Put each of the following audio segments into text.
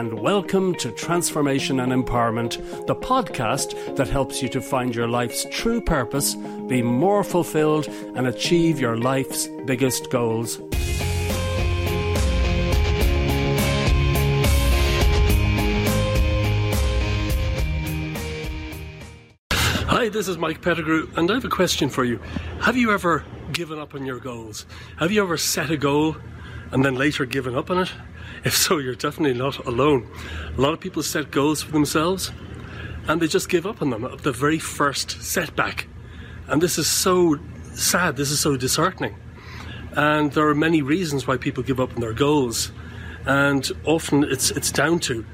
and welcome to Transformation and Empowerment, the podcast that helps you to find your life's true purpose, be more fulfilled, and achieve your life's biggest goals. Hi, this is Mike Pettigrew, and I have a question for you. Have you ever given up on your goals? Have you ever set a goal and then later given up on it? If so, you're definitely not alone. A lot of people set goals for themselves and they just give up on them at the very first setback. And this is so sad, this is so disheartening. And there are many reasons why people give up on their goals. And often it's, it's down to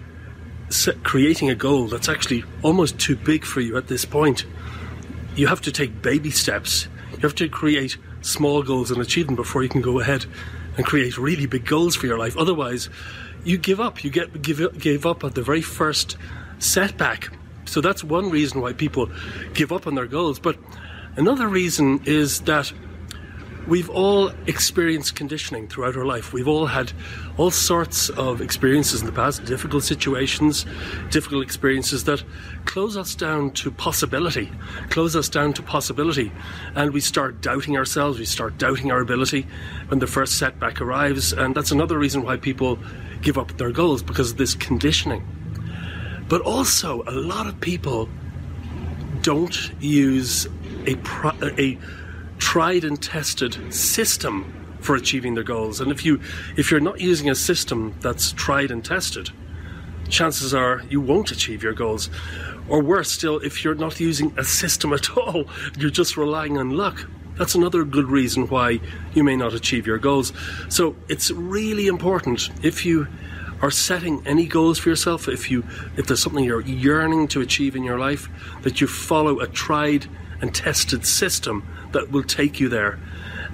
creating a goal that's actually almost too big for you at this point. You have to take baby steps. You have to create small goals and achieve them before you can go ahead and create really big goals for your life. Otherwise, you give up. You get give give up at the very first setback. So that's one reason why people give up on their goals. But another reason is that we've all experienced conditioning throughout our life. We've all had all sorts of experiences in the past, difficult situations, difficult experiences that close us down to possibility, close us down to possibility. And we start doubting ourselves, we start doubting our ability when the first setback arrives. And that's another reason why people give up their goals because of this conditioning. But also, a lot of people don't use a, pro- a tried and tested system for achieving their goals. And if you if you're not using a system that's tried and tested, chances are you won't achieve your goals. Or worse still, if you're not using a system at all, you're just relying on luck. That's another good reason why you may not achieve your goals. So it's really important if you are setting any goals for yourself, if you if there's something you're yearning to achieve in your life, that you follow a tried and tested system that will take you there.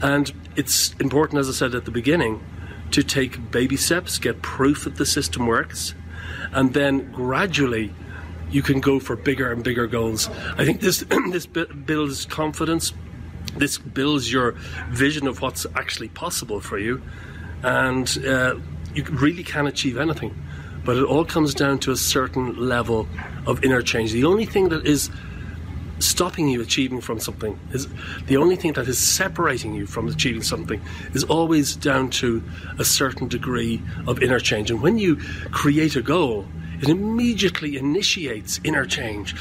And it's important, as I said at the beginning, to take baby steps, get proof that the system works, and then gradually you can go for bigger and bigger goals. I think this this builds confidence. This builds your vision of what's actually possible for you, and uh, you really can achieve anything. But it all comes down to a certain level of inner change. The only thing that is stopping you achieving from something is the only thing that is separating you from achieving something is always down to a certain degree of inner change. And when you create a goal, it immediately initiates inner change,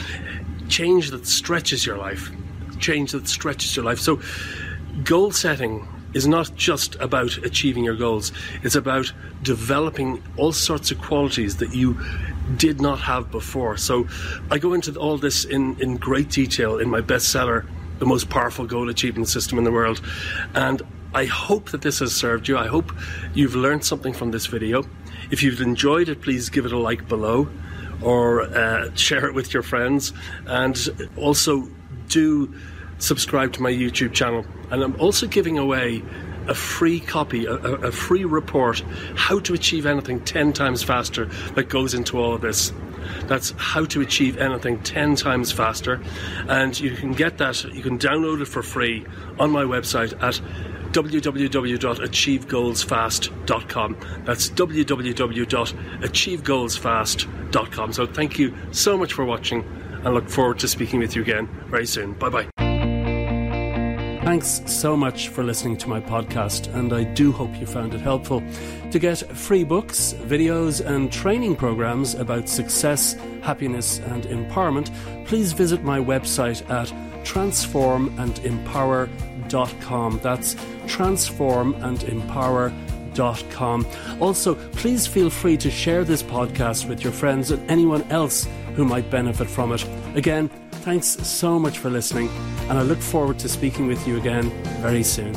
change that stretches your life, change that stretches your life. So, goal setting is not just about achieving your goals, it's about developing all sorts of qualities that you did not have before. So I go into all this in, in great detail in my bestseller, The Most Powerful Goal Achievement System in the World. And I hope that this has served you. I hope you've learned something from this video. If you've enjoyed it, please give it a like below or uh, share it with your friends. And also do subscribe to my YouTube channel. And I'm also giving away a free copy, a, a, free report, how to achieve anything 10 times faster that goes into all of this. That's how to achieve anything 10 times faster. And you can get that, you can download it for free on my website at www.achievegoalsfast.com. That's www.achievegoalsfast.com. So thank you so much for watching and look forward to speaking with you again very soon. Bye bye. Thanks so much for listening to my podcast, and I do hope you found it helpful. To get free books, videos, and training programs about success, happiness, and empowerment, please visit my website at transformandempower.com. That's transformandempower.com. Also, please feel free to share this podcast with your friends and anyone else who might benefit from it. Again, Thanks so much for listening, and I look forward to speaking with you again very soon.